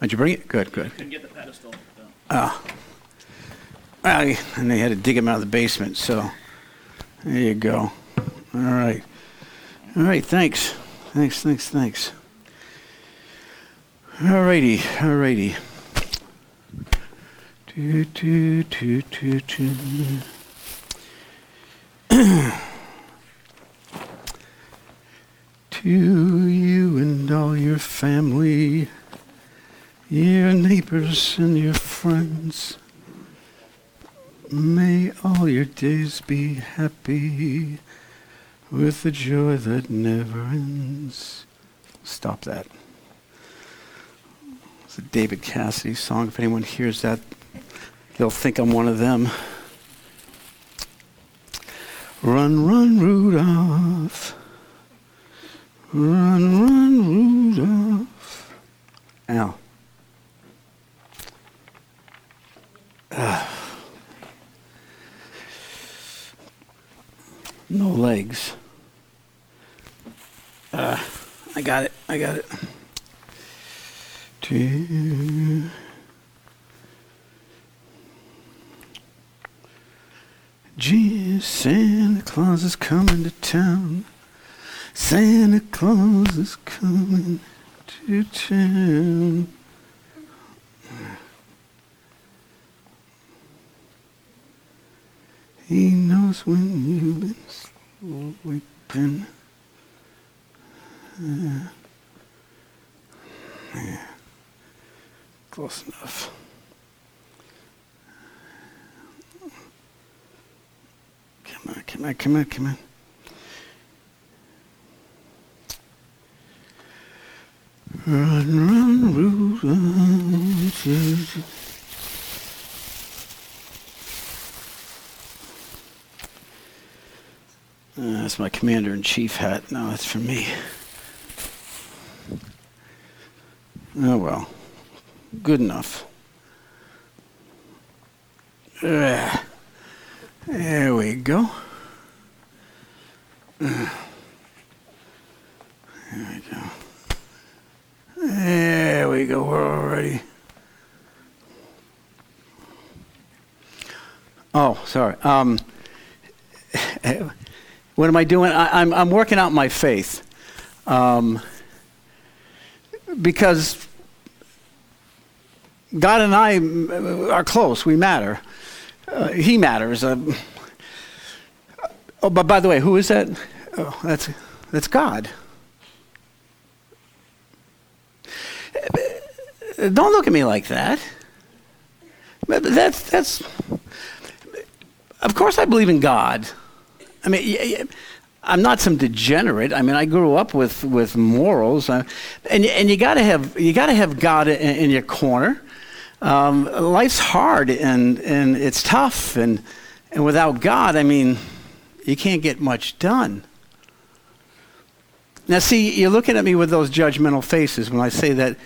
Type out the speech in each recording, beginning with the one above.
Did you bring it? Good, good. Couldn't get the pedestal. Oh. Well, and they had to dig him out of the basement, so there you go. All right. All right, thanks. Thanks, thanks, thanks. All righty, all righty. Do, do, do, do, do. to you and all your family, your neighbors and your friends. May all your days be happy with the joy that never ends. Stop that. It's a David Cassidy song. If anyone hears that, they'll think I'm one of them. Run, run, Rudolph. Run, run, Rudolph. Ow. No legs. Uh, I got it. I got it. Two. Gee, Santa Claus is coming to town. Santa Claus is coming to town. He knows when you've been sleeping. Yeah. Yeah. Close enough. Come on, come on, come on, come on. Run, run, Rudolph. Uh, that's my commander in chief hat. No, that's for me. Oh well, good enough. Uh, there we go. Uh, there we go. There we go. We're all ready. Oh, sorry. Um, what am I doing? I, am I'm, I'm working out my faith. Um, because God and I are close. We matter. Uh, he matters. Uh, oh, but by the way, who is that? Oh, that's, that's God. Don't look at me like that. That's, that's, of course, I believe in God. I mean, I'm not some degenerate. I mean, I grew up with, with morals, uh, and and you got to have you got to have God in, in your corner. Um, life's hard and and it's tough, and and without God, I mean, you can't get much done. Now, see, you're looking at me with those judgmental faces when I say that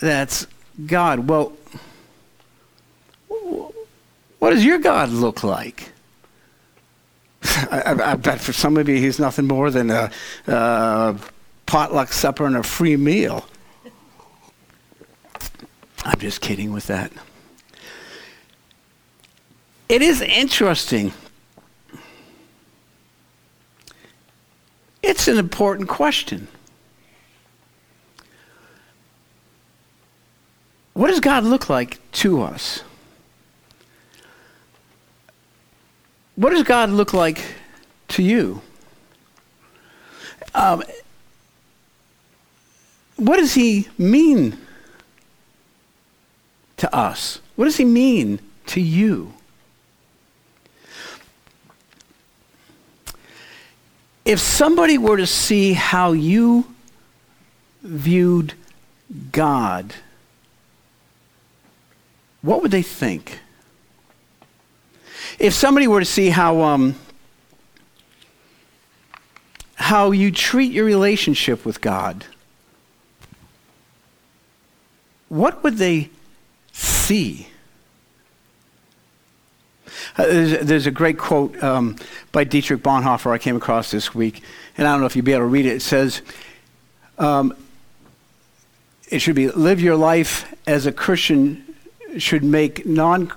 that's God. Well, what does your God look like? I, I, bet for some of you he's nothing more than a, a potluck supper and a free meal. I'm just kidding with that. It is interesting. It's an important question. What does God look like to us? What does God look like to you? Um, what does He mean to us? What does He mean to you? If somebody were to see how you viewed God, what would they think? If somebody were to see how, um, how you treat your relationship with God, what would they see? Uh, there's, there's, a great quote um, by Dietrich Bonhoeffer I came across this week, and I don't know if you'll be able to read it. It says, um, it should be live your life as a Christian should make non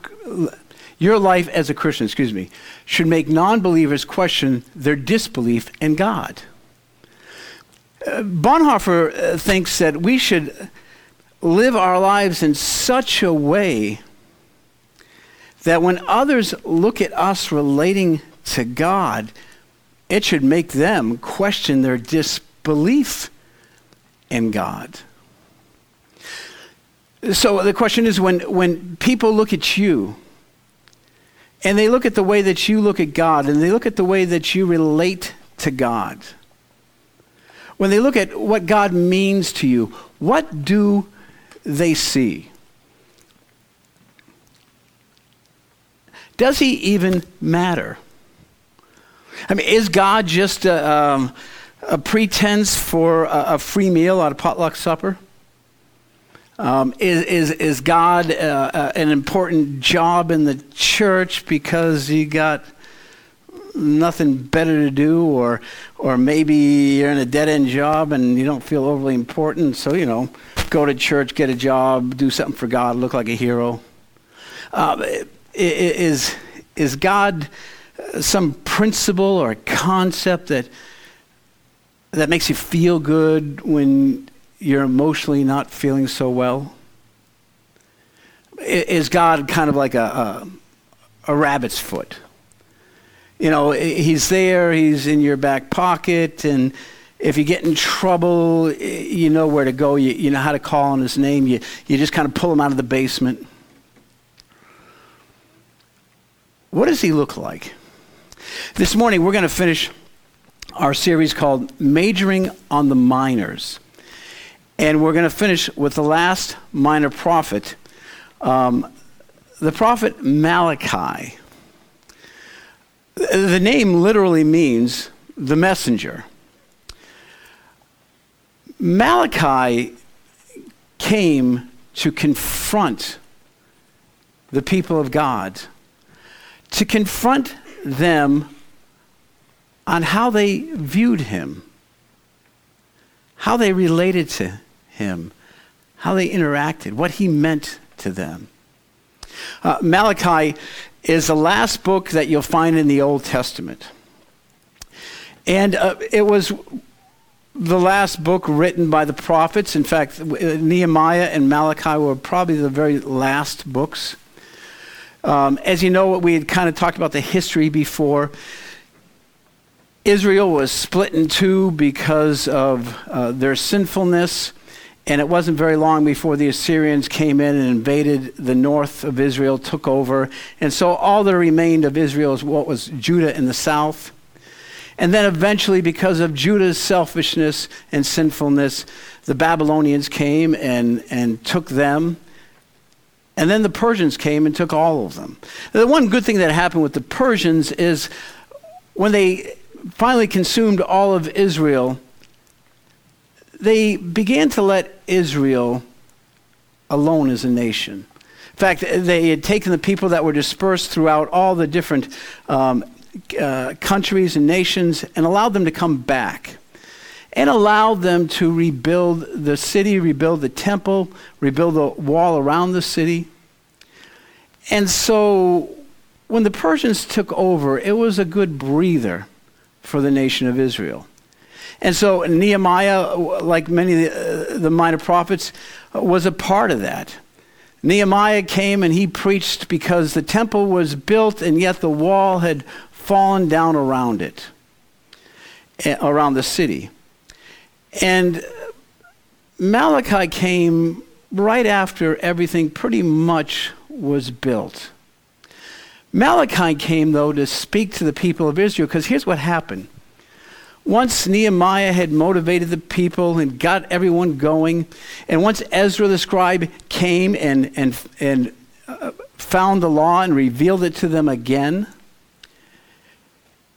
your life as a Christian, excuse me, should make non-believers question their disbelief in God. Uh, Bonhoeffer uh, thinks that we should live our lives in such a way that when others look at us relating to God, it should make them question their disbelief in God. So the question is when, when people look at you and they look at the way that you look at God and they look at the way that you relate to God, when they look at what God means to you, what do they see? Does he even matter? I mean, is God just a, um, a pretense for a, a, free meal at a potluck supper? Um, is, is, is God uh, uh, an important job in the church because you got nothing better to do, or, or maybe you're in a dead end job and you don't feel overly important, so, you know, go to church, get a job, do something for God, look like a hero? Uh, is, is God some principle or concept that, that makes you feel good when you're emotionally not feeling so well? Is God kind of like a, a, a rabbit's foot? You know, he's there, he's in your back pocket, and if you get in trouble, you know where to go, you, you know how to call on his name, you, you just kind of pull him out of the basement. What does he look like? This morning, we're going to finish our series called Majoring on the Minors. And we're going to finish with the last minor prophet, um, the prophet Malachi. The name literally means the messenger. Malachi came to confront the people of God, to confront them on how they viewed him, how they related to him, how they interacted, what he meant to them. Uh, Malachi is the last book that you'll find in the Old Testament. And uh, it was the last book written by the prophets. In fact, Nehemiah and Malachi were probably the very last books. Um, as you know, we had kind of talked about the history before. Israel was split in two because of uh, their sinfulness. And it wasn't very long before the Assyrians came in and invaded the north of Israel, took over. And so all that remained of Israel is what was Judah in the south. And then eventually, because of Judah's selfishness and sinfulness, the Babylonians came and, and took them. And then the Persians came and took all of them. The one good thing that happened with the Persians is when they finally consumed all of Israel, they began to let Israel alone as a nation. In fact, they had taken the people that were dispersed throughout all the different um, uh, countries and nations and allowed them to come back and allowed them to rebuild the city, rebuild the temple, rebuild the wall around the city. And so when the Persians took over, it was a good breather for the nation of Israel. And so Nehemiah, like many of the, uh, the minor prophets, was a part of that. Nehemiah came and he preached because the temple was built and yet the wall had fallen down around it, around the city. And Malachi came right after everything pretty much was built. Malachi came, though, to speak to the people of Israel because here's what happened once Nehemiah had motivated the people and got everyone going, and once Ezra the scribe came and, and, and uh, found the law and revealed it to them again,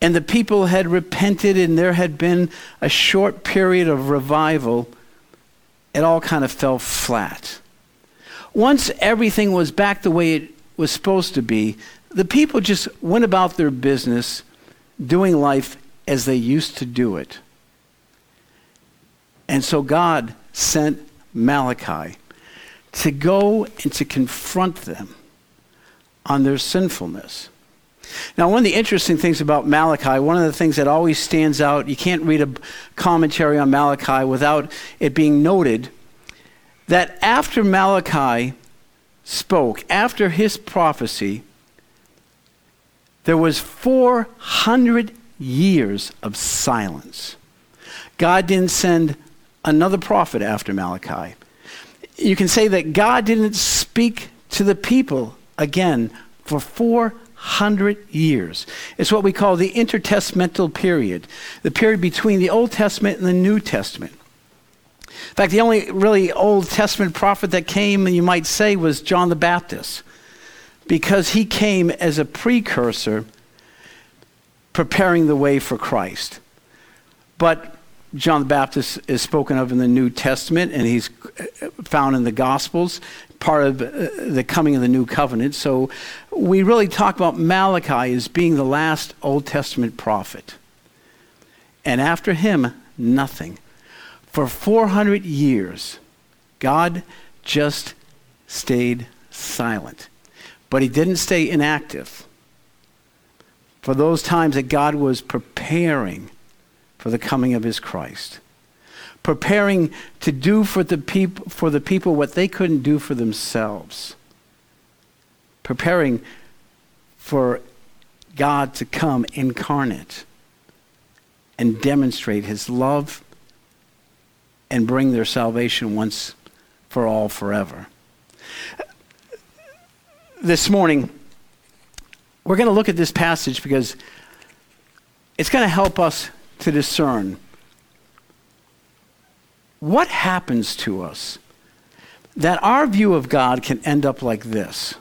and the people had repented and there had been a short period of revival, it all kind of fell flat. Once everything was back the way it was supposed to be, the people just went about their business doing life as they used to do it. And so God sent Malachi to go and to confront them on their sinfulness. Now, one of the interesting things about Malachi, one of the things that always stands out, you can't read a commentary on Malachi without it being noted that after Malachi spoke, after his prophecy, there was 400 years of silence. God didn't send another prophet after Malachi. You can say that God didn't speak to the people again for 400 years. It's what we call the intertestamental period, the period between the Old Testament and the New Testament. In fact, the only really Old Testament prophet that came, you might say, was John the Baptist, because he came as a precursor preparing the way for Christ. But John the Baptist is spoken of in the New Testament, and he's found in the Gospels, part of uh, the coming of the New Covenant. So we really talk about Malachi as being the last Old Testament prophet. And after him, nothing. For 400 years, God just stayed silent. But he didn't stay inactive. For those times that God was preparing for the coming of his Christ, preparing to do for the, peop- for the people what they couldn't do for themselves, preparing for God to come incarnate and demonstrate his love and bring their salvation once for all forever. This morning, we're going to look at this passage because it's going to help us to discern what happens to us that our view of God can end up like this.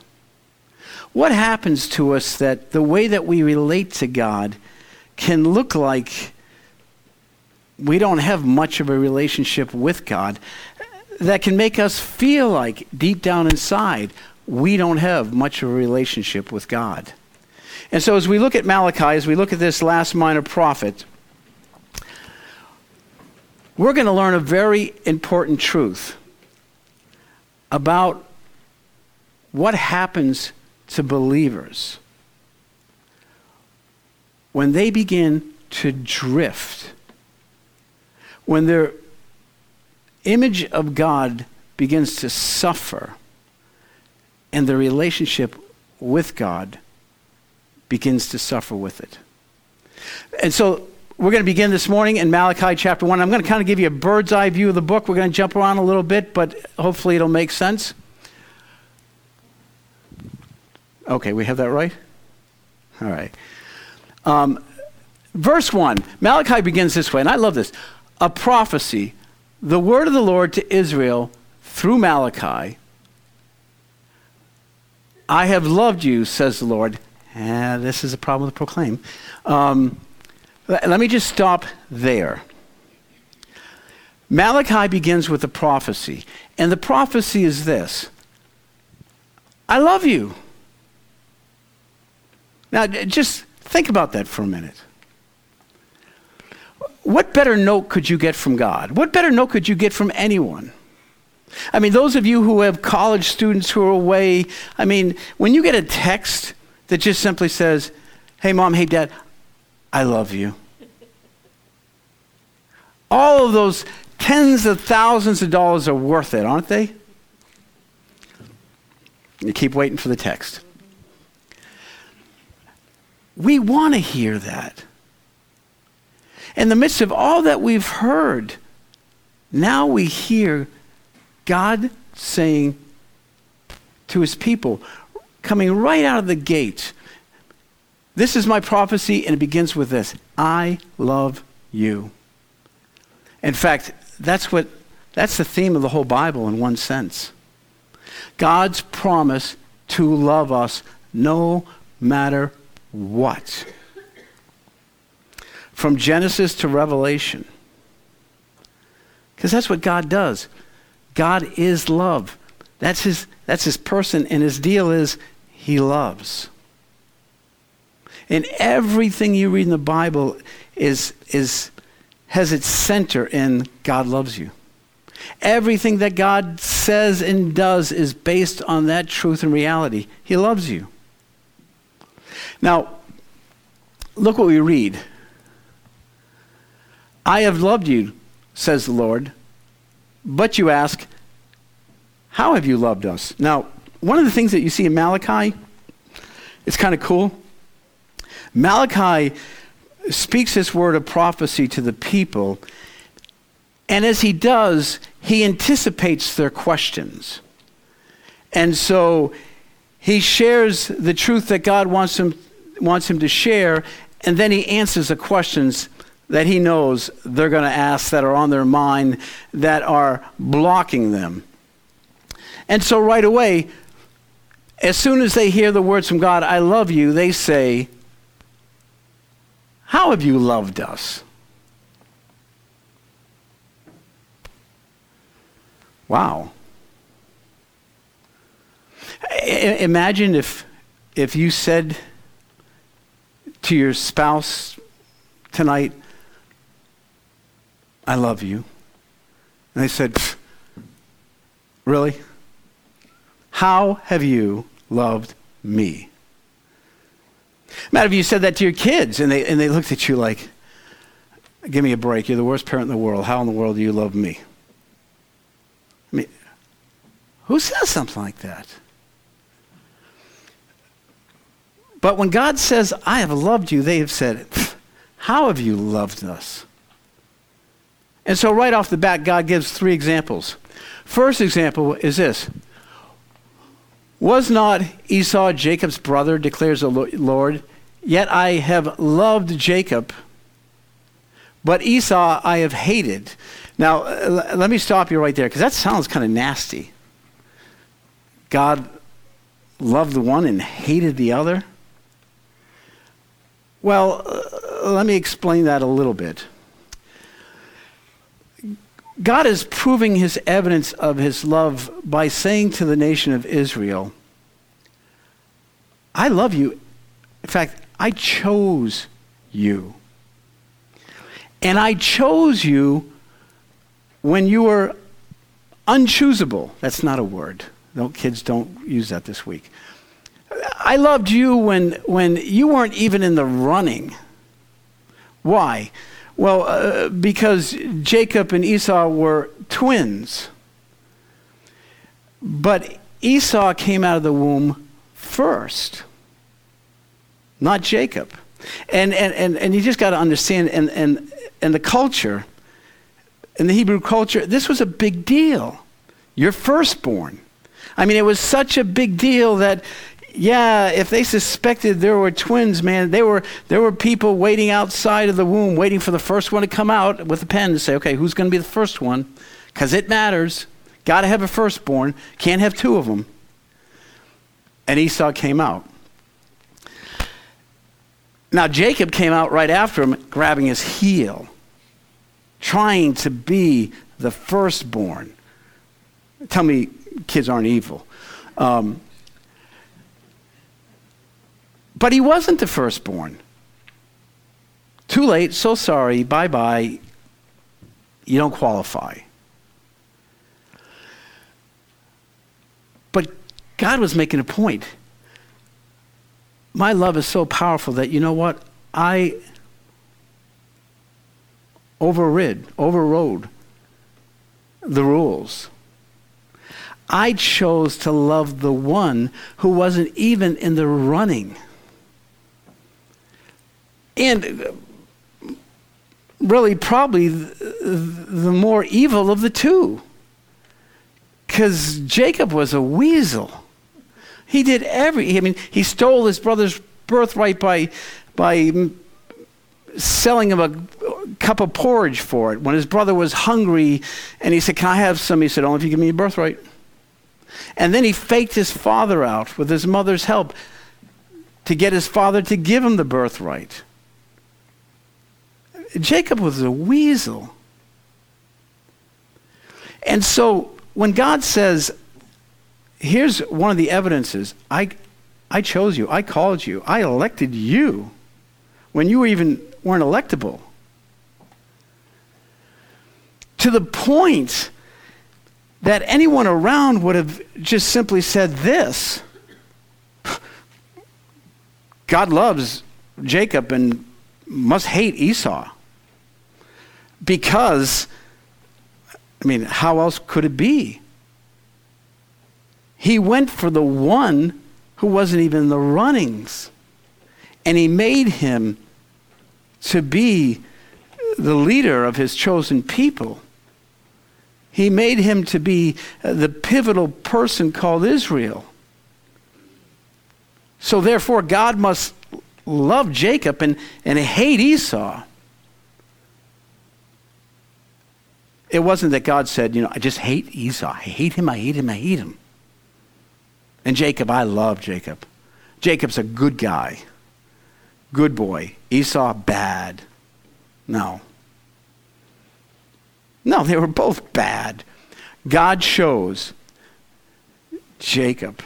What happens to us that the way that we relate to God can look like we don't have much of a relationship with God that can make us feel like deep down inside we don't have much of a relationship with God. And so, as we look at Malachi, as we look at this last minor prophet, we're going to learn a very important truth about what happens to believers when they begin to drift when their image of God begins to suffer and the relationship with God begins to suffer with it. And so we're going to begin this morning in Malachi chapter 1. I'm going to kind of give you a bird's eye view of the book. We're going to jump around a little bit, but hopefully it'll make sense. Okay, we have that right? All right. Um, verse 1, Malachi begins this way, and I love this a prophecy, the word of the Lord to Israel through Malachi. I have loved you, says the Lord. And this is a problem to proclaim. Um, let me just stop there. Malachi begins with a prophecy, and the prophecy is this I love you. Now, just think about that for a minute what better note could you get from God? What better note could you get from anyone? I mean, those of you who have college students who are away, I mean, when you get a text that just simply says, hey, mom, hey, dad, I love you. All of those tens of thousands of dollars are worth it, aren't they? You keep waiting for the text. We want to hear that in the midst of all that we've heard, now we hear God saying to his people, coming right out of the gate, This is my prophecy, and it begins with this I love you. In fact, that's what that's the theme of the whole Bible in one sense. God's promise to love us no matter what from Genesis to Revelation. Because that's what God does. God is love. That's his, that's his person, and his deal is he loves. And everything you read in the Bible is, is, has its center in God loves you. Everything that God says and does is based on that truth and reality. He loves you. Now, look what we read. I have loved you, says the Lord. But you ask, how have you loved us? Now, one of the things that you see in Malachi, it's kind of cool. Malachi speaks this word of prophecy to the people, and as he does, he anticipates their questions. And so he shares the truth that God wants him, wants him to share, and then he answers the questions that he knows they're going to ask that are on their mind that are blocking them. And so right away, as soon as they hear the words from God, I love you, they say, How have you loved us? Wow. I- imagine if, if you said to your spouse tonight, I love you. And they said, Really? How have you loved me? Matter if you said that to your kids and they, and they looked at you like, Give me a break. You're the worst parent in the world. How in the world do you love me? I mean, who says something like that? But when God says, I have loved you, they have said, How have you loved us? And so, right off the bat, God gives three examples. First example is this Was not Esau Jacob's brother, declares the Lord? Yet I have loved Jacob, but Esau I have hated. Now, let me stop you right there, because that sounds kind of nasty. God loved the one and hated the other? Well, uh, let me explain that a little bit. God is proving his evidence of his love by saying to the nation of Israel, I love you. In fact, I chose you. And I chose you when you were unchoosable. That's not a word. No, kids don't use that this week. I loved you when, when you weren't even in the running. Why? Well, uh, because Jacob and Esau were twins. But Esau came out of the womb first, not Jacob. And, and, and, and you just got to understand, and, and, and the culture, in the Hebrew culture, this was a big deal. You're firstborn. I mean, it was such a big deal that yeah, if they suspected there were twins, man, there were, there were people waiting outside of the womb, waiting for the first one to come out with a pen to say, okay, who's going to be the first one? Because it matters. Got to have a firstborn. Can't have two of them. And Esau came out. Now, Jacob came out right after him, grabbing his heel, trying to be the firstborn. Tell me kids aren't evil. Um, but he wasn't the firstborn. Too late, so sorry, bye bye. You don't qualify. But God was making a point. My love is so powerful that, you know what? I overrid, overrode the rules. I chose to love the one who wasn't even in the running. And really, probably the more evil of the two. Because Jacob was a weasel. He did every, I mean, he stole his brother's birthright by, by selling him a cup of porridge for it when his brother was hungry and he said, Can I have some? He said, Only if you give me a birthright. And then he faked his father out with his mother's help to get his father to give him the birthright. Jacob was a weasel. And so when God says, here's one of the evidences I, I chose you, I called you, I elected you when you even weren't electable. To the point that anyone around would have just simply said this God loves Jacob and must hate Esau. Because, I mean, how else could it be? He went for the one who wasn't even in the runnings. And he made him to be the leader of his chosen people. He made him to be uh, the pivotal person called Israel. So therefore, God must love Jacob and, and hate Esau. It wasn't that God said, you know, I just hate Esau. I hate him, I hate him, I hate him. And Jacob, I love Jacob. Jacob's a good guy, good boy. Esau, bad. No. No, they were both bad. God chose Jacob.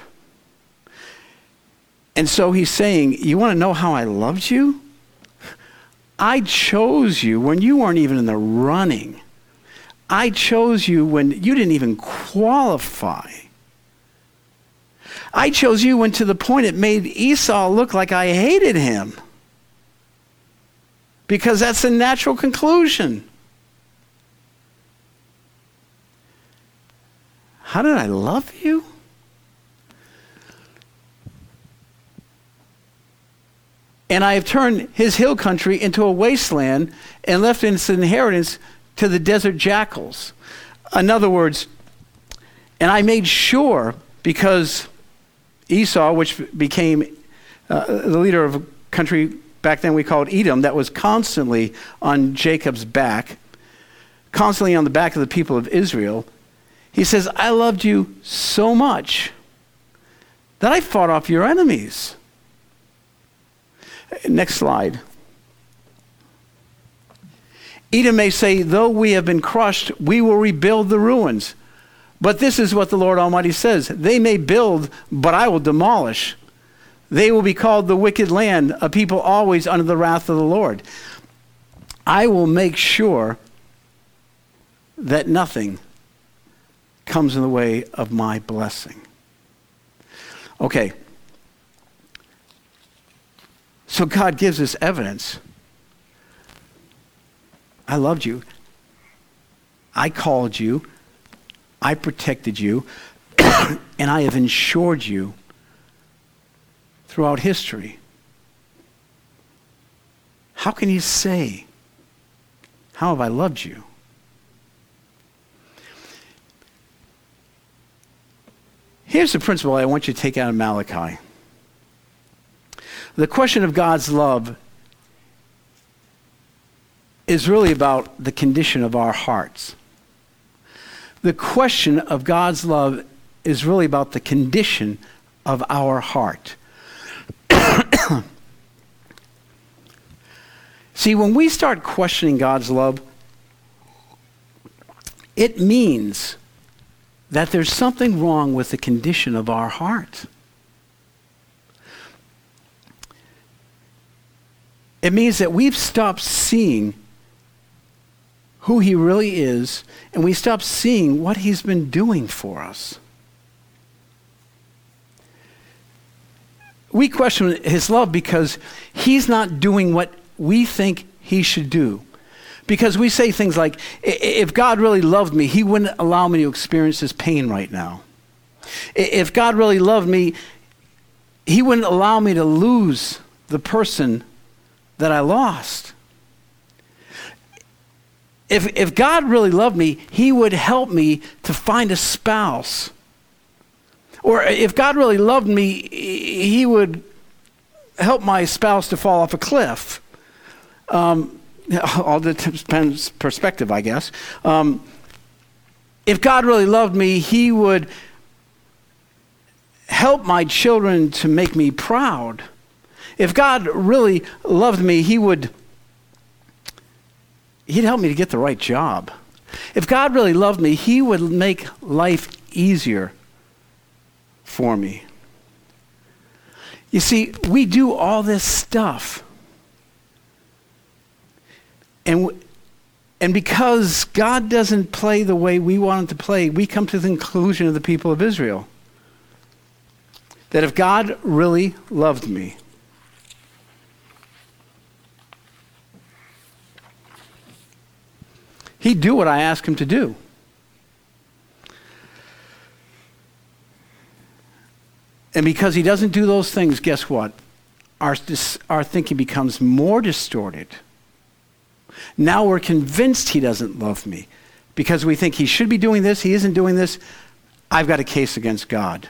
And so he's saying, You want to know how I loved you? I chose you when you weren't even in the running. I chose you when you didn't even qualify. I chose you when to the point it made Esau look like I hated him. Because that's the natural conclusion. How did I love you? And I have turned his hill country into a wasteland and left its inheritance to the desert jackals. In other words, and I made sure because Esau, which became uh, the leader of a country back then we called Edom, that was constantly on Jacob's back, constantly on the back of the people of Israel, he says, I loved you so much that I fought off your enemies. Next slide. Edom may say, Though we have been crushed, we will rebuild the ruins. But this is what the Lord Almighty says They may build, but I will demolish. They will be called the wicked land, a people always under the wrath of the Lord. I will make sure that nothing comes in the way of my blessing. Okay. So God gives us evidence. I loved you. I called you. I protected you. and I have ensured you throughout history. How can you say, How have I loved you? Here's the principle I want you to take out of Malachi. The question of God's love is really about the condition of our hearts. The question of God's love is really about the condition of our heart. See, when we start questioning God's love, it means that there's something wrong with the condition of our heart. It means that we've stopped seeing who he really is, and we stop seeing what he's been doing for us. We question his love because he's not doing what we think he should do. Because we say things like, if God really loved me, he wouldn't allow me to experience this pain right now. If God really loved me, he wouldn't allow me to lose the person that I lost. If, if God really loved me, he would help me to find a spouse. Or if God really loved me, he would help my spouse to fall off a cliff. Um, all depends perspective, I guess. Um, if God really loved me, He would help my children to make me proud. If God really loved me, He would He'd help me to get the right job. If God really loved me, He would make life easier for me. You see, we do all this stuff and, And because God doesn't play the way we want him to play, we come to the conclusion of the people of Israel that if God really loved me, he'd do what I ask him to do. And because he doesn't do those things, guess what? Our, our thinking becomes more distorted. Now we're convinced he doesn't love me because we think he should be doing this, he isn't doing this. I've got a case against God.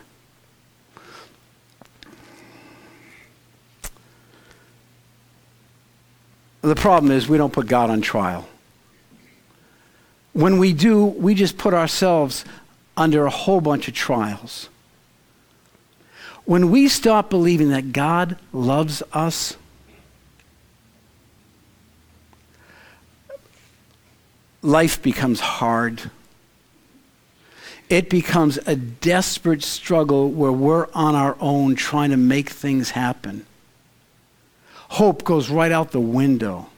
The problem is we don't put God on trial. When we do, we just put ourselves under a whole bunch of trials. When we stop believing that God loves us, life becomes hard. It becomes a desperate struggle where we're on our own trying to make things happen hope goes right out the window.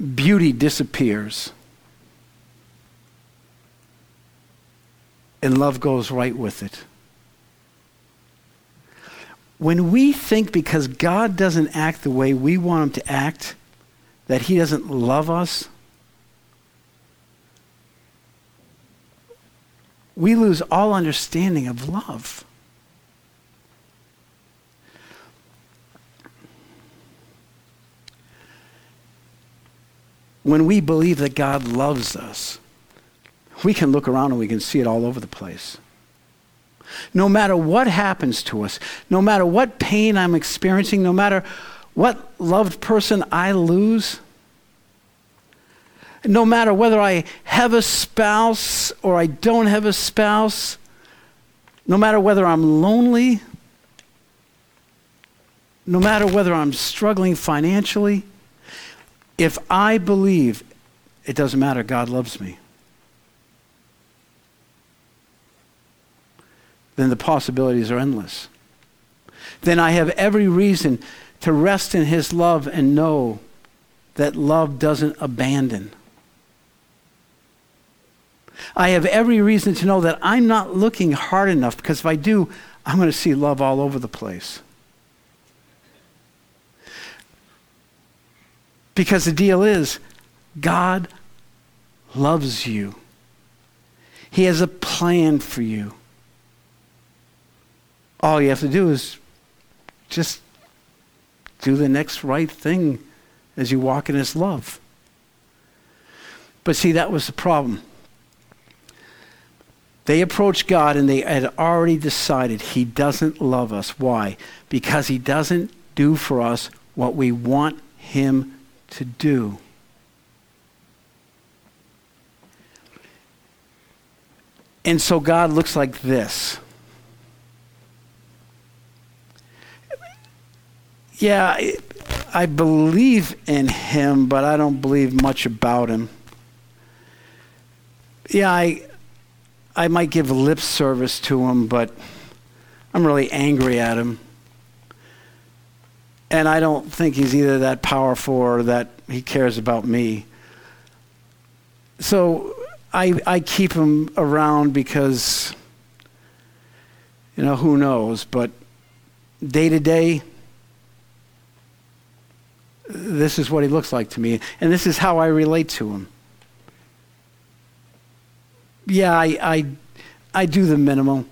Beauty disappears. And love goes right with it. When we think because God doesn't act the way we want him to act, that he doesn't love us, we lose all understanding of love. When we believe that God loves us, we can look around and we can see it all over the place. No matter what happens to us, no matter what pain I'm experiencing, no matter what loved person I lose, no matter whether I have a spouse or I don't have a spouse, no matter whether I'm lonely, no matter whether I'm struggling financially, if I believe, it doesn't matter, God loves me, then the possibilities are endless. Then I have every reason to rest in His love and know that love doesn't abandon. I have every reason to know that I'm not looking hard enough because if I do, I'm going to see love all over the place. Because the deal is, God loves you. He has a plan for you. All you have to do is just do the next right thing as you walk in His love. But see, that was the problem. They approached God and they had already decided He doesn't love us. Why? Because He doesn't do for us what we want Him to do. And so God looks like this. Yeah, I, believe in him, but I don't believe much about him. Yeah, I, I might give lip service to him, but I'm really angry at him. And I don't think he's either that powerful or that he cares about me. So I, I keep him around because, you know, who knows? But day to day, this is what he looks like to me. And this is how I relate to him. Yeah, I, I, I do the minimal.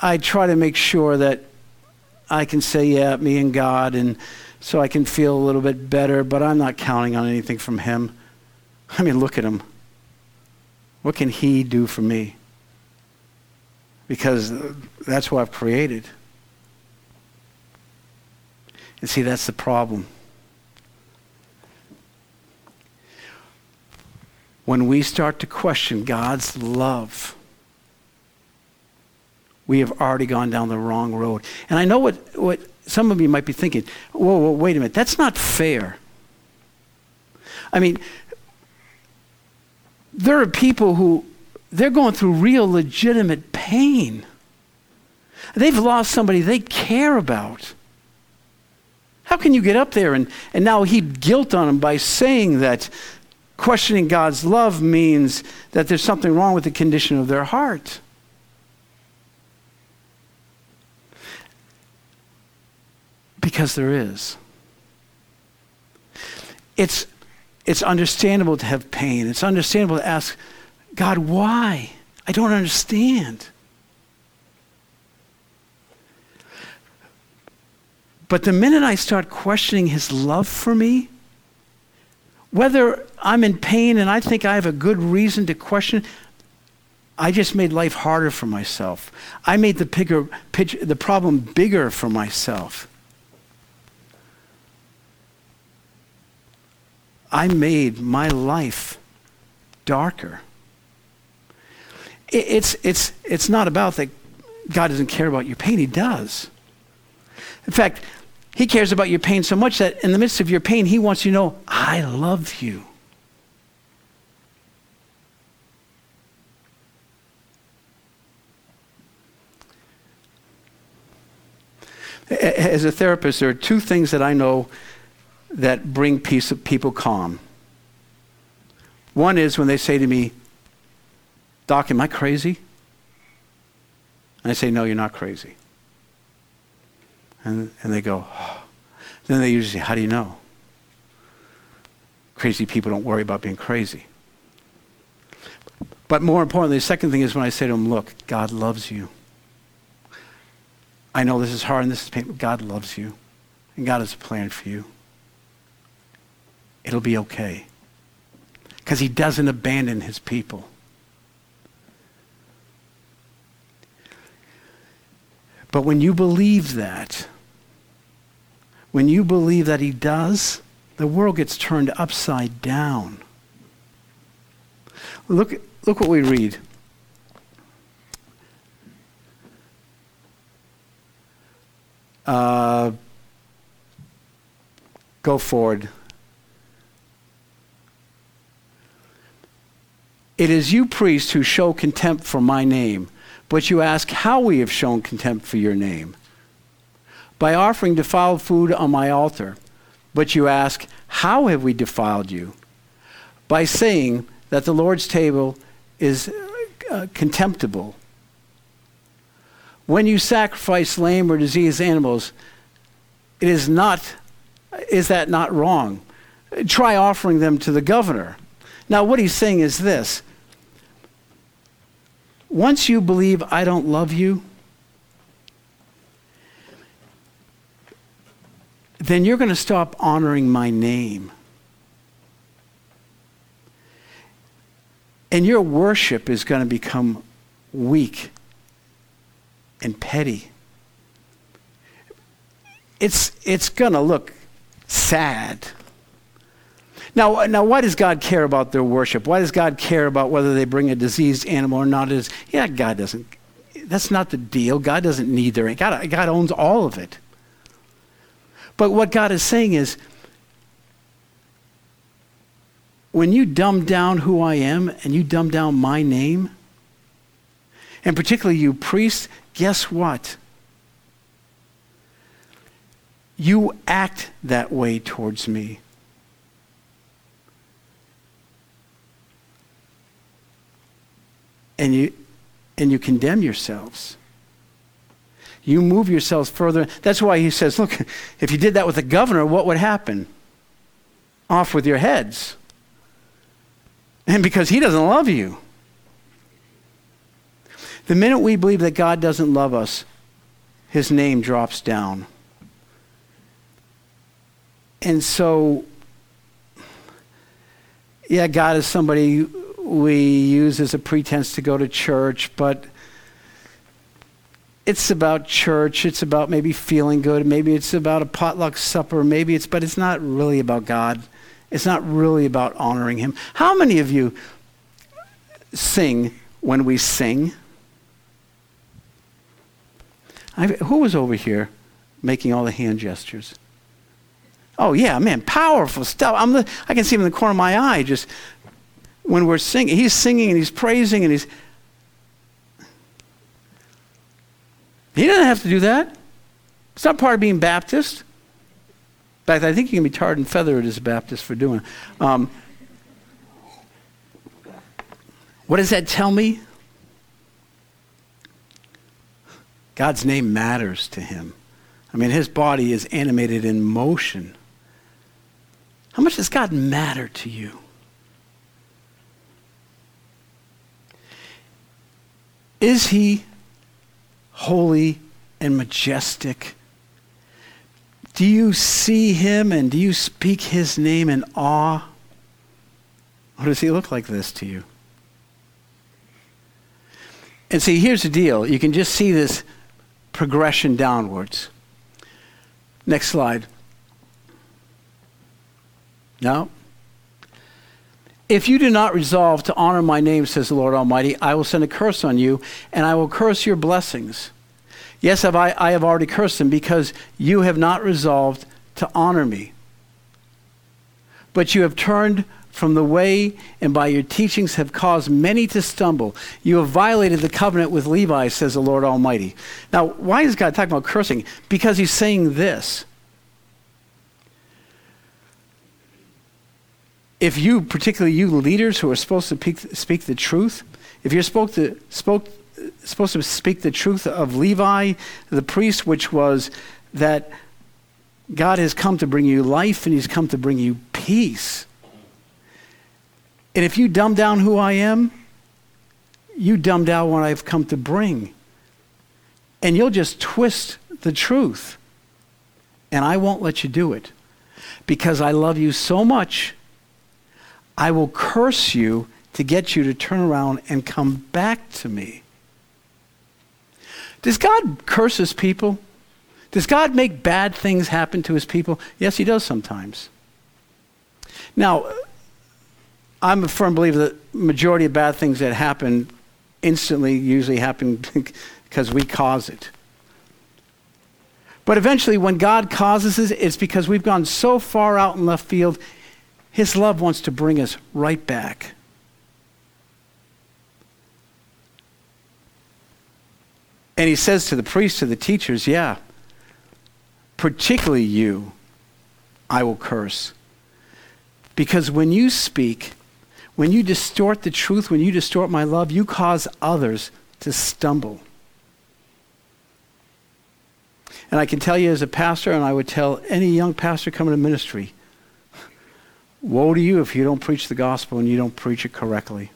I try to make sure that I can say, yeah, me and God, and so I can feel a little bit better, but I'm not counting on anything from Him. I mean, look at Him. What can He do for me? Because that's what I've created. And see, that's the problem. When we start to question God's love, we have already gone down the wrong road. And I know what, what some of you might be thinking whoa, whoa, wait a minute, that's not fair. I mean, there are people who they're going through real legitimate pain. They've lost somebody they care about. How can you get up there and, and now heap guilt on them by saying that questioning God's love means that there's something wrong with the condition of their heart? Because there is. It's, it's understandable to have pain. It's understandable to ask, God, why? I don't understand. But the minute I start questioning his love for me, whether I'm in pain and I think I have a good reason to question, I just made life harder for myself. I made the, bigger, the problem bigger for myself. I made my life darker. It's, it's, it's not about that God doesn't care about your pain, He does. In fact, he cares about your pain so much that in the midst of your pain, He wants you to know, I love you. As a therapist, there are two things that I know that bring peace, of people calm. One is when they say to me, Doc, am I crazy? And I say, No, you're not crazy. And, and they go, oh. then they usually say, How do you know? Crazy people don't worry about being crazy. But more importantly, the second thing is when I say to them, Look, God loves you. I know this is hard and this is painful. God loves you. And God has a plan for you. It'll be okay. Because he doesn't abandon his people. But when you believe that, when you believe that He does, the world gets turned upside down. Look, look what we read. Uh, go forward. It is you, priests, who show contempt for my name, but you ask how we have shown contempt for your name by offering defiled food on my altar. But you ask, How have we defiled you? By saying that the Lord's table is uh, contemptible. When you sacrifice lame or diseased animals, it is not, is that not wrong? Try offering them to the governor. Now, what he's saying is this once you believe I don't love you, then you're going to stop honoring my name. And your worship is going to become weak and petty. It's, it's going to look sad. Now, now, why does God care about their worship? Why does God care about whether they bring a diseased animal or not? Is yeah, God doesn't. That's not the deal. God doesn't need their. God, God owns all of it. But what God is saying is, when you dumb down who I am and you dumb down my name, and particularly you priests, guess what? You act that way towards me. And you, and you condemn yourselves. You move yourselves further. That's why he says, look, if you did that with the governor, what would happen? Off with your heads. And because he doesn't love you. The minute we believe that God doesn't love us, his name drops down. And so, yeah, God is somebody we use as a pretense to go to church, but it's about church, it's about maybe feeling good, maybe it's about a potluck supper, maybe it's, but it's not really about God. It's not really about honoring Him. How many of you sing when we sing? I, who was over here making all the hand gestures? Oh, yeah, man, powerful stuff. I'm the, I can see him in the corner of my eye just when we're singing. He's singing and he's praising and he's He doesn't have to do that. It's not part of being Baptist. In fact, I think you can be tarred and feathered as a Baptist for doing it. Um, what does that tell me? God's name matters to him. I mean, his body is animated in motion. How much does God matter to you? Is he holy and majestic? Do you see him and do you speak his name in awe? Or does he look like this to you? And see, here's the deal. You can just see this progression downwards. Next slide. No? If you do not resolve to honor my name, says the Lord Almighty, I will send a curse on you, and I will curse your blessings. Yes, have I, I have already cursed them because you have not resolved to honor me. But you have turned from the way and by your teachings have caused many to stumble. You have violated the covenant with Levi, says the Lord Almighty. Now, why is God talking about cursing? Because he's saying this. If you, particularly you leaders who are supposed to speak, the truth, if you're supposed to, spoke, supposed to speak the truth of Levi, the priest, which was that God has come to bring you life and he's come to bring you peace and if you dumb down who I am, you dumb down what I've come to bring. And you'll just twist the truth. And I won't let you do it. Because I love you so much, I will curse you to get you to turn around and come back to me. Does God curse his people? Does God make bad things happen to his people? Yes, he does sometimes. Now, I'm a firm believer that majority of bad things that happen instantly usually happen because we cause it. But eventually, when God causes it, it's because we've gone so far out in left field, His love wants to bring us right back. And He says to the priests, to the teachers, yeah, particularly you, I will curse. Because when you speak, when you distort the truth, when you distort my love, you cause others to stumble. And I can tell you as a pastor, and I would tell any young pastor coming to ministry woe to you if you don't preach the gospel and you don't preach it correctly.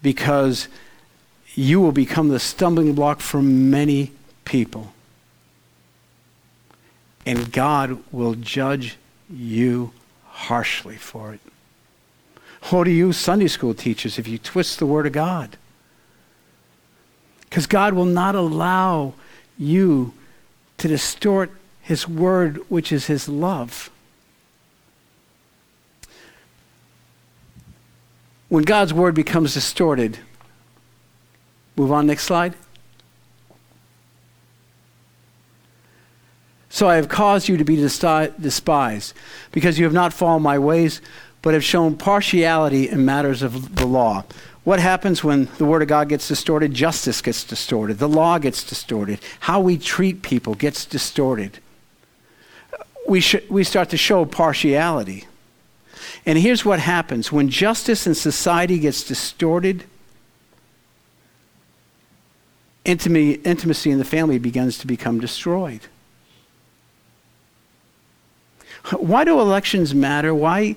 Because you will become the stumbling block for many people. And God will judge you harshly for it. What do you Sunday school teachers if you twist the Word of God? Because God will not allow you to distort His Word, which is His love. When God's Word becomes distorted, move on, next slide. So I have caused you to be despised, because you have not followed my ways, but have shown partiality in matters of the law. What happens when the Word of God gets distorted? Justice gets distorted. The law gets distorted. How we treat people gets distorted. We, sh- we start to show partiality. And here's what happens when justice in society gets distorted, intimacy in the family begins to become destroyed. Why do elections matter? Why?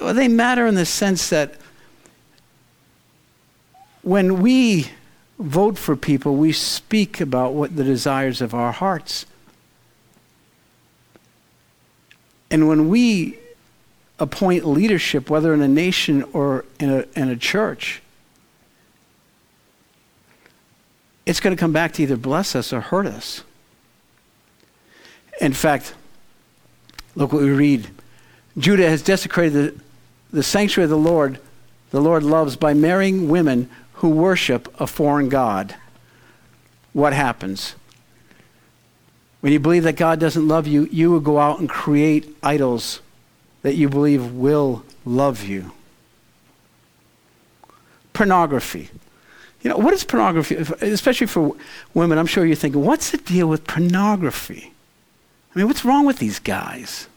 Well, they matter in the sense that when we vote for people, we speak about what the desires of our hearts. And when we appoint leadership, whether in a nation or in a, in a church, it's going to come back to either bless us or hurt us. In fact, Look what we read. Judah has desecrated the, the sanctuary of the Lord, the Lord loves, by marrying women who worship a foreign God. What happens? When you believe that God doesn't love you, you will go out and create idols that you believe will love you. Pornography. You know, what is pornography? Especially for women, I'm sure you're thinking, what's the deal with pornography? I mean, what's wrong with these guys?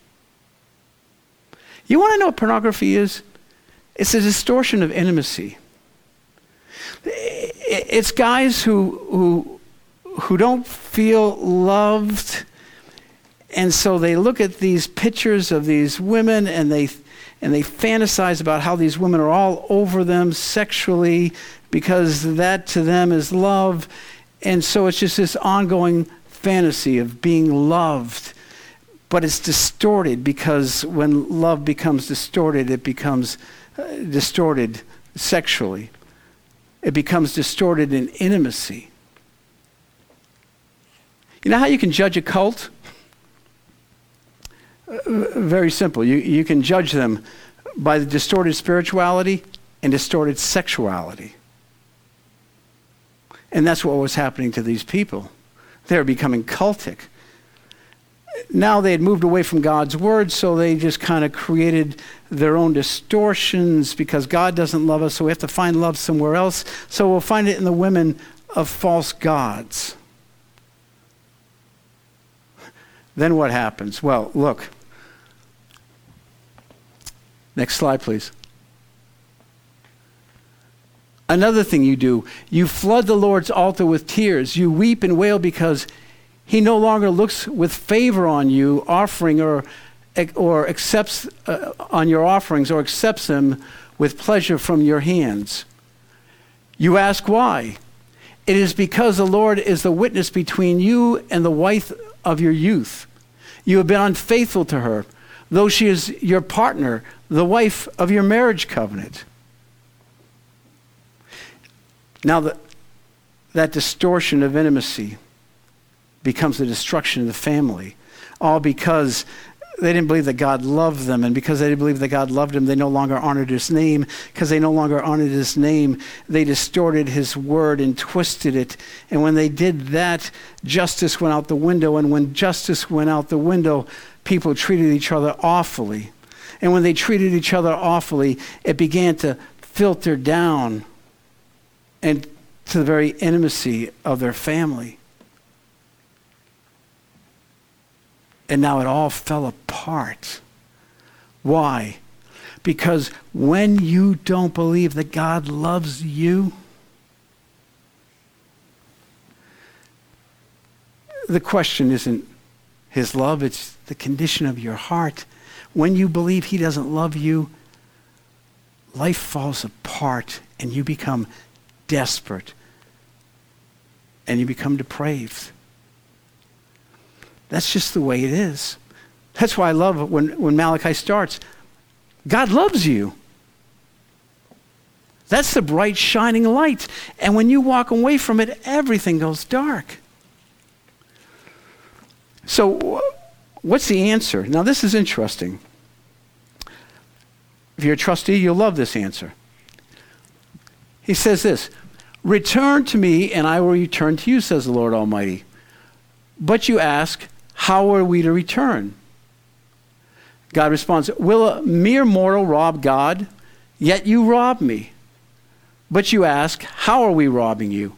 You want to know what pornography is? It's a distortion of intimacy. It's guys who, who, who don't feel loved, and so they look at these pictures of these women and they, and they fantasize about how these women are all over them sexually because that to them is love. And so it's just this ongoing fantasy of being loved. But it's distorted because when love becomes distorted, it becomes uh, distorted sexually. It becomes distorted in intimacy. You know how you can judge a cult? Very simple. You, you can judge them by the distorted spirituality and distorted sexuality. And that's what was happening to these people. They were becoming cultic. Now they had moved away from God's word, so they just kind of created their own distortions because God doesn't love us, so we have to find love somewhere else. So we'll find it in the women of false gods. Then what happens? Well, look. Next slide, please. Another thing you do, you flood the Lord's altar with tears. You weep and wail because he no longer looks with favor on you, offering or, or accepts uh, on your offerings or accepts them with pleasure from your hands. You ask why? It is because the Lord is the witness between you and the wife of your youth. You have been unfaithful to her, though she is your partner, the wife of your marriage covenant. Now, the, that distortion of intimacy becomes the destruction of the family, all because they didn't believe that God loved them. And because they didn't believe that God loved them, they no longer honored his name. Because they no longer honored his name, they distorted his word and twisted it. And when they did that, justice went out the window. And when justice went out the window, people treated each other awfully. And when they treated each other awfully, it began to filter down and to the very intimacy of their family. And now it all fell apart. Why? Because when you don't believe that God loves you, the question isn't his love, it's the condition of your heart. When you believe he doesn't love you, life falls apart and you become desperate and you become depraved. That's just the way it is. That's why I love when, when Malachi starts. God loves you. That's the bright, shining light. And when you walk away from it, everything goes dark. So, what's the answer? Now, this is interesting. If you're a trustee, you'll love this answer. He says this Return to me, and I will return to you, says the Lord Almighty. But you ask, How are we to return? God responds, Will a mere mortal rob God? Yet you rob me. But you ask, How are we robbing you?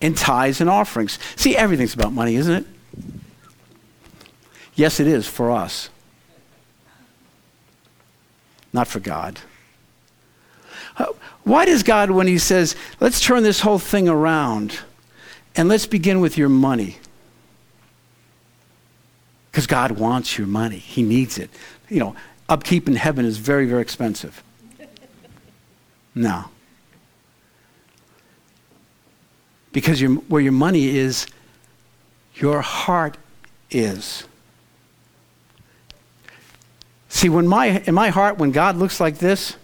In tithes and offerings. See, everything's about money, isn't it? Yes, it is for us, not for God. Uh, why does God, when He says, let's turn this whole thing around and let's begin with your money? Because God wants your money, He needs it. You know, upkeep in heaven is very, very expensive. No. Because your, where your money is, your heart is. See, when my, in my heart, when God looks like this,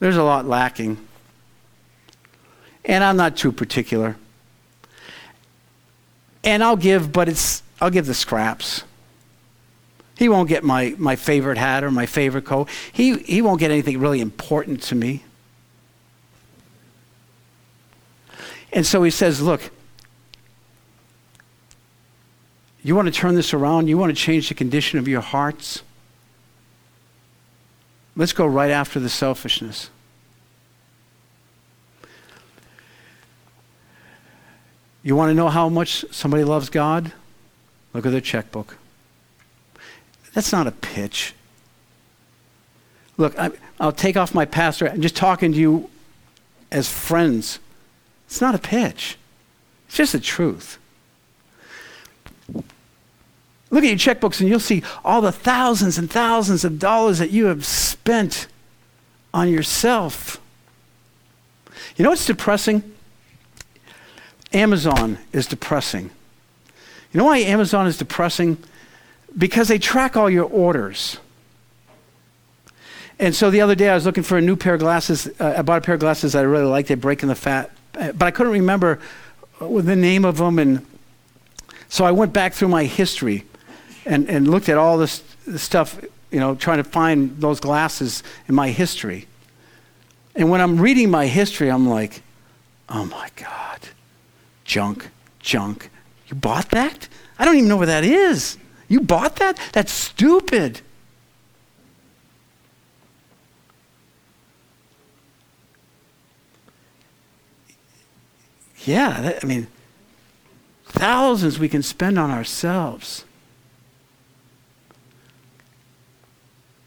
there's a lot lacking. And I'm not too particular. And I'll give, but it's I'll give the scraps. He won't get my, my favorite hat or my favorite coat. He, he won't get anything really important to me. And so he says, Look, you want to turn this around? You want to change the condition of your hearts? Let's go right after the selfishness. You want to know how much somebody loves God? look at their checkbook. That's not a pitch. Look, I, will take off my pastor. I'm just talking to you as friends. It's not a pitch, it's just the truth. Look at your checkbooks and you'll see all the thousands and thousands of dollars that you have spent on yourself. You know what's depressing? Amazon is depressing. You know why Amazon is depressing? Because they track all your orders. And so the other day I was looking for a new pair of glasses. Uh, I bought a pair of glasses I really liked. They break in the fat, but I couldn't remember the name of them. And so I went back through my history and, and looked at all this, stuff, you know, trying to find those glasses in my history. And when I'm reading my history, I'm like, oh my God, junk, junk. You bought that? I don't even know where that is. You bought that? That's stupid. Yeah, that, I mean, thousands we can spend on ourselves.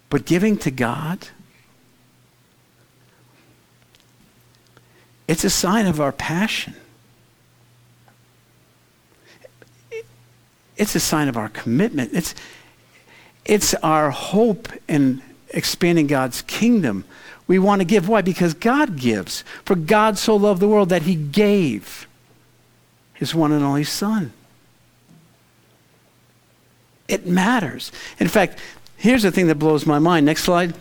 But giving to God, it's a sign of our passion. It's a sign of our commitment. It's, it's our hope in expanding God's kingdom. We want to give. Why? Because God gives. For God so loved the world that he gave his one and only Son. It matters. In fact, here's the thing that blows my mind. Next slide.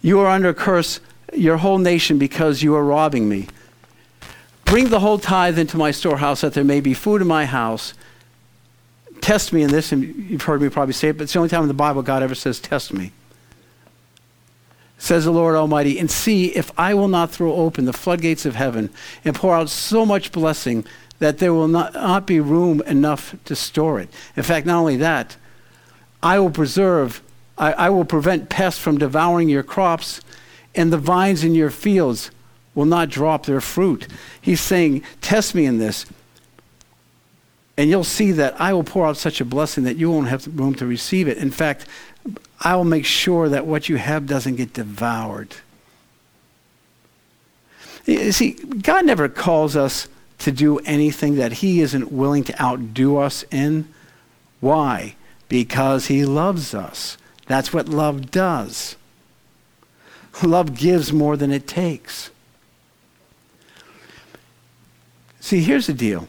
You are under a curse, your whole nation, because you are robbing me. Bring the whole tithe into my storehouse that there may be food in my house. Test me in this, and you've heard me probably say it, but it's the only time in the Bible God ever says, Test me. Says the Lord Almighty, and see if I will not throw open the floodgates of heaven and pour out so much blessing that there will not, not be room enough to store it. In fact, not only that, I will preserve, I, I will prevent pests from devouring your crops, and the vines in your fields will not drop their fruit. He's saying, Test me in this, and you'll see that I will pour out such a blessing that you won't have room to receive it. In fact, I will make sure that what you have doesn't get devoured. You see, God never calls us to do anything that He isn't willing to outdo us in. Why? Because He loves us. That's what love does. Love gives more than it takes. See, here's the deal.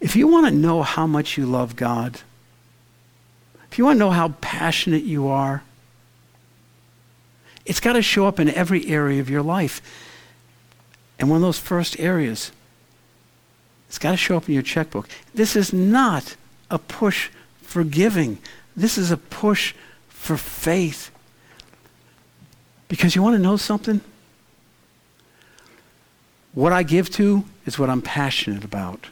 If you want to know how much you love God, if you want to know how passionate you are, it's got to show up in every area of your life. And one of those first areas, it's got to show up in your checkbook. This is not a push for giving. This is a push for faith. Because you want to know something? What I give to is what I'm passionate about.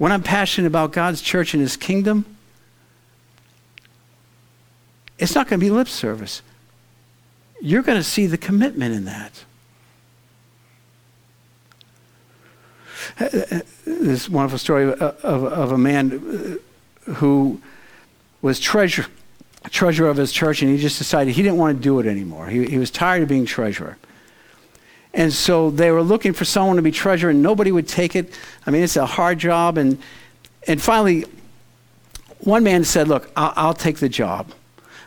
When I'm passionate about God's church and his kingdom, it's not going to be lip service. You're going to see the commitment in that. This wonderful story of, of, of a man who was treasurer treasurer of his church, and he just decided he didn't want to do it anymore. He, he was tired of being treasurer. And so they were looking for someone to be treasurer, and nobody would take it. I mean, it's a hard job. And, and finally, one man said, Look, I'll, I'll take the job.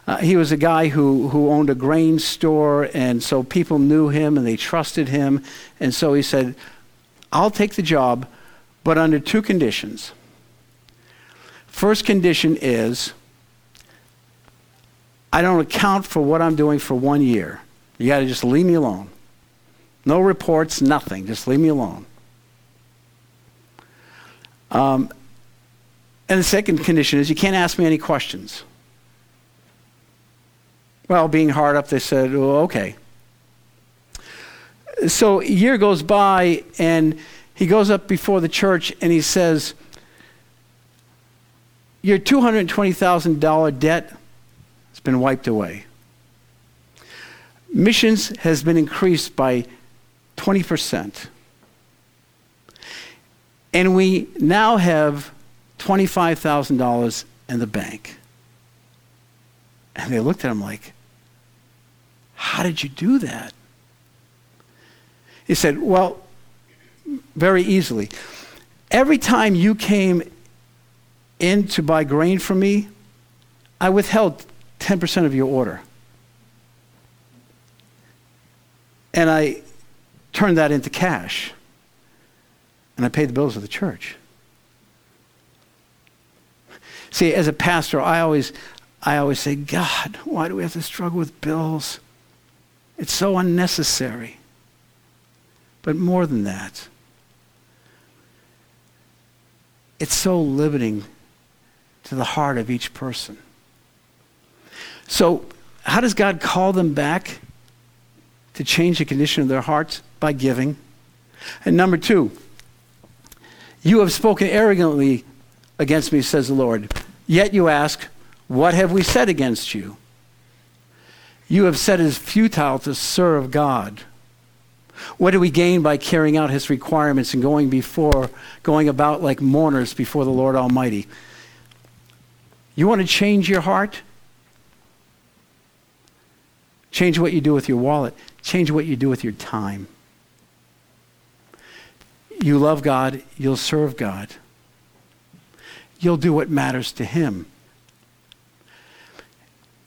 Uh, he was a guy who, who owned a grain store, and so people knew him and they trusted him. And so he said, I'll take the job, but under two conditions. First condition is I don't account for what I'm doing for one year. You got to just leave me alone. No reports, nothing. Just leave me alone. Um, and the second condition is you can't ask me any questions. Well, being hard up, they said, well, okay. So a year goes by, and he goes up before the church and he says, Your $220,000 debt has been wiped away. Missions has been increased by 20%. And we now have $25,000 in the bank. And they looked at him like, How did you do that? He said, Well, very easily. Every time you came in to buy grain from me, I withheld 10% of your order. And I turned that into cash. And I paid the bills of the church. See, as a pastor, I always, I always say, God, why do we have to struggle with bills? It's so unnecessary. But more than that, it's so limiting to the heart of each person. So, how does God call them back to change the condition of their hearts? By giving. And number two, you have spoken arrogantly against me, says the Lord. Yet you ask, What have we said against you? You have said it is futile to serve God. What do we gain by carrying out his requirements and going before, going about like mourners before the Lord Almighty? You want to change your heart? Change what you do with your wallet. Change what you do with your time. You love God, you'll serve God. You'll do what matters to Him.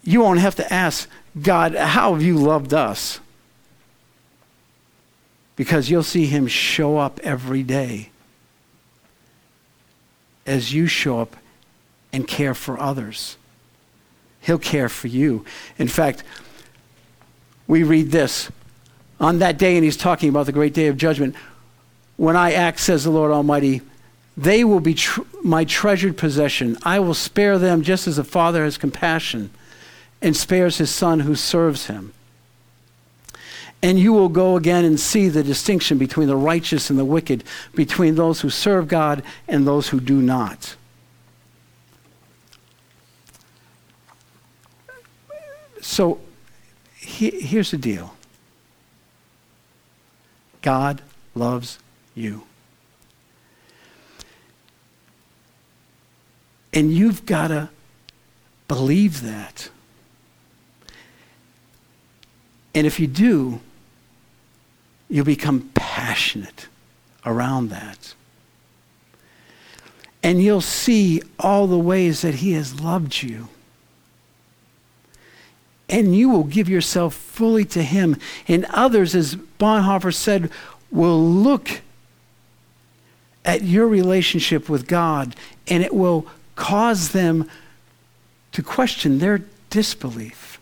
You won't have to ask, God, how have you loved us? Because you'll see Him show up every day as you show up and care for others. He'll care for you. In fact, we read this on that day, and he's talking about the great day of judgment. When I act, says the Lord Almighty, they will be tr- my treasured possession. I will spare them just as a father has compassion and spares his son who serves him. And you will go again and see the distinction between the righteous and the wicked, between those who serve God and those who do not. So he, here's the deal God loves you. And you've got to believe that. And if you do, you'll become passionate around that. And you'll see all the ways that He has loved you. And you will give yourself fully to Him. And others, as Bonhoeffer said, will look at your relationship with God and it will cause them to question their disbelief.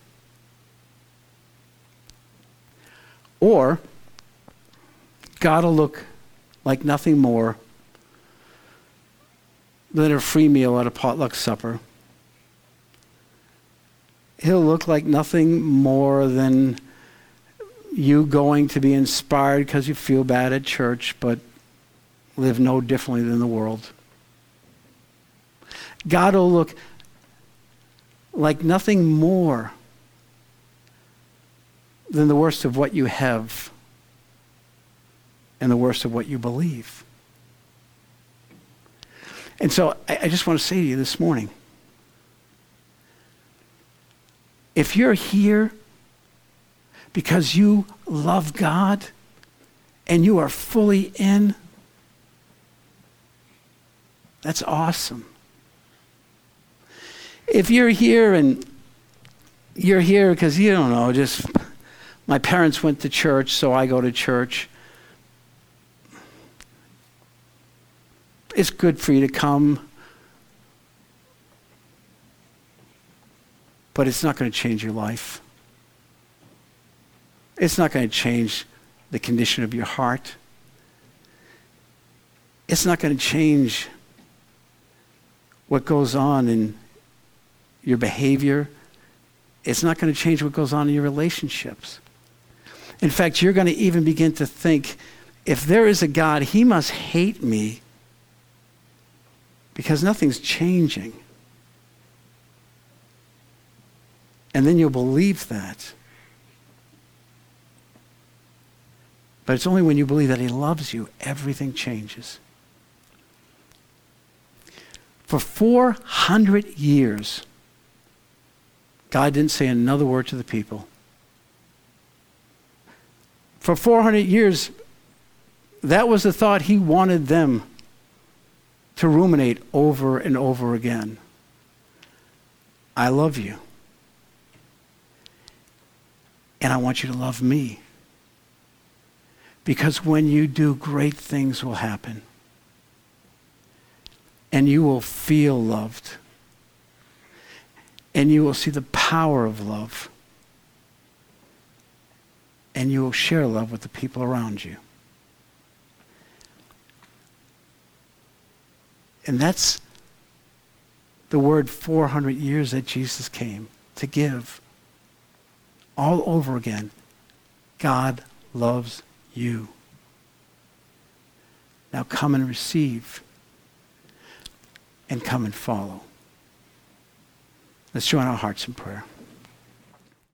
Or God will look like nothing more than a free meal at a potluck supper. He'll look like nothing more than you going to be inspired because you feel bad at church, but live no differently than the world. God will look like nothing more than the worst of what you have and the worst of what you believe. And so I, I just want to say to you this morning if you're here because you love God and you are fully in, that's awesome. If you're here and you're here because you don't know, just my parents went to church, so I go to church. It's good for you to come, but it's not going to change your life. It's not going to change the condition of your heart. It's not going to change what goes on in your behavior. It's not going to change what goes on in your relationships. In fact, you're going to even begin to think if there is a God, he must hate me because nothing's changing. And then you'll believe that. But it's only when you believe that he loves you, everything changes. For 400 years, God didn't say another word to the people. For 400 years, that was the thought he wanted them to ruminate over and over again. I love you. And I want you to love me. Because when you do, great things will happen. And you will feel loved. And you will see the power of love. And you will share love with the people around you. And that's the word 400 years that Jesus came to give all over again. God loves you. Now come and receive and come and follow. Let's join our hearts in prayer.